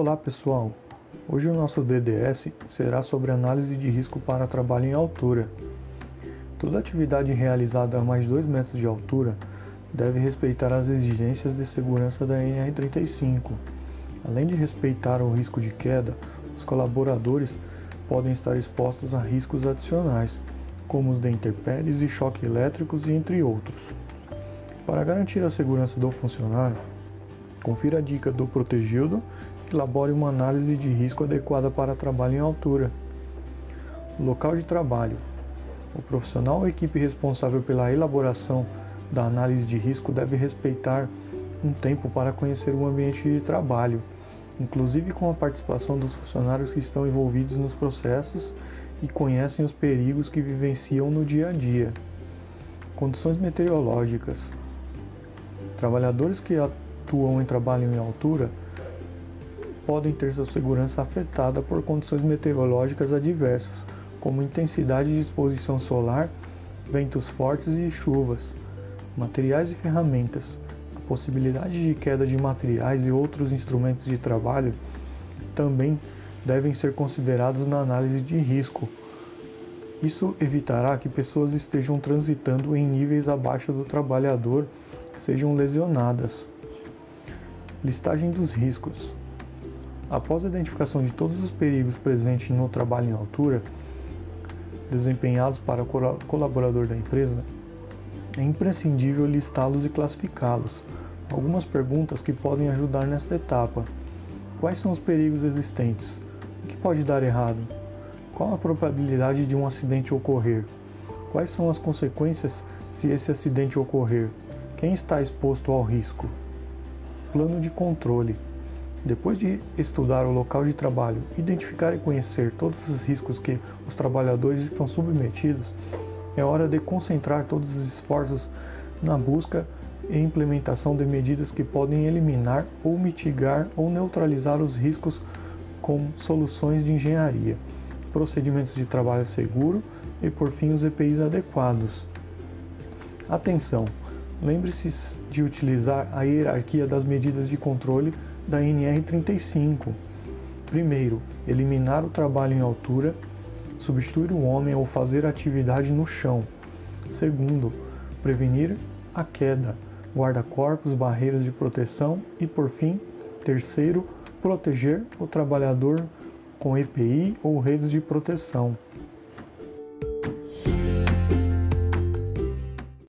Olá pessoal, hoje o nosso DDS será sobre análise de risco para trabalho em altura. Toda atividade realizada a mais de 2 metros de altura deve respeitar as exigências de segurança da NR35. Além de respeitar o risco de queda, os colaboradores podem estar expostos a riscos adicionais, como os de intempéries e choque elétricos, entre outros. Para garantir a segurança do funcionário, confira a dica do Protegido elabore uma análise de risco adequada para trabalho em altura. Local de trabalho. O profissional ou equipe responsável pela elaboração da análise de risco deve respeitar um tempo para conhecer o ambiente de trabalho, inclusive com a participação dos funcionários que estão envolvidos nos processos e conhecem os perigos que vivenciam no dia a dia. Condições meteorológicas. Trabalhadores que atuam em trabalho em altura podem ter sua segurança afetada por condições meteorológicas adversas, como intensidade de exposição solar, ventos fortes e chuvas. Materiais e ferramentas. A possibilidade de queda de materiais e outros instrumentos de trabalho também devem ser considerados na análise de risco. Isso evitará que pessoas estejam transitando em níveis abaixo do trabalhador sejam lesionadas. Listagem dos riscos. Após a identificação de todos os perigos presentes no trabalho em altura, desempenhados para o colaborador da empresa, é imprescindível listá-los e classificá-los. Algumas perguntas que podem ajudar nesta etapa. Quais são os perigos existentes? O que pode dar errado? Qual a probabilidade de um acidente ocorrer? Quais são as consequências se esse acidente ocorrer? Quem está exposto ao risco? Plano de controle. Depois de estudar o local de trabalho, identificar e conhecer todos os riscos que os trabalhadores estão submetidos, é hora de concentrar todos os esforços na busca e implementação de medidas que podem eliminar ou mitigar ou neutralizar os riscos com soluções de engenharia, procedimentos de trabalho seguro e, por fim, os EPIs adequados. Atenção! Lembre-se de utilizar a hierarquia das medidas de controle da NR35. Primeiro, eliminar o trabalho em altura, substituir o homem ou fazer atividade no chão. Segundo, prevenir a queda, guarda-corpos, barreiras de proteção e, por fim, terceiro, proteger o trabalhador com EPI ou redes de proteção.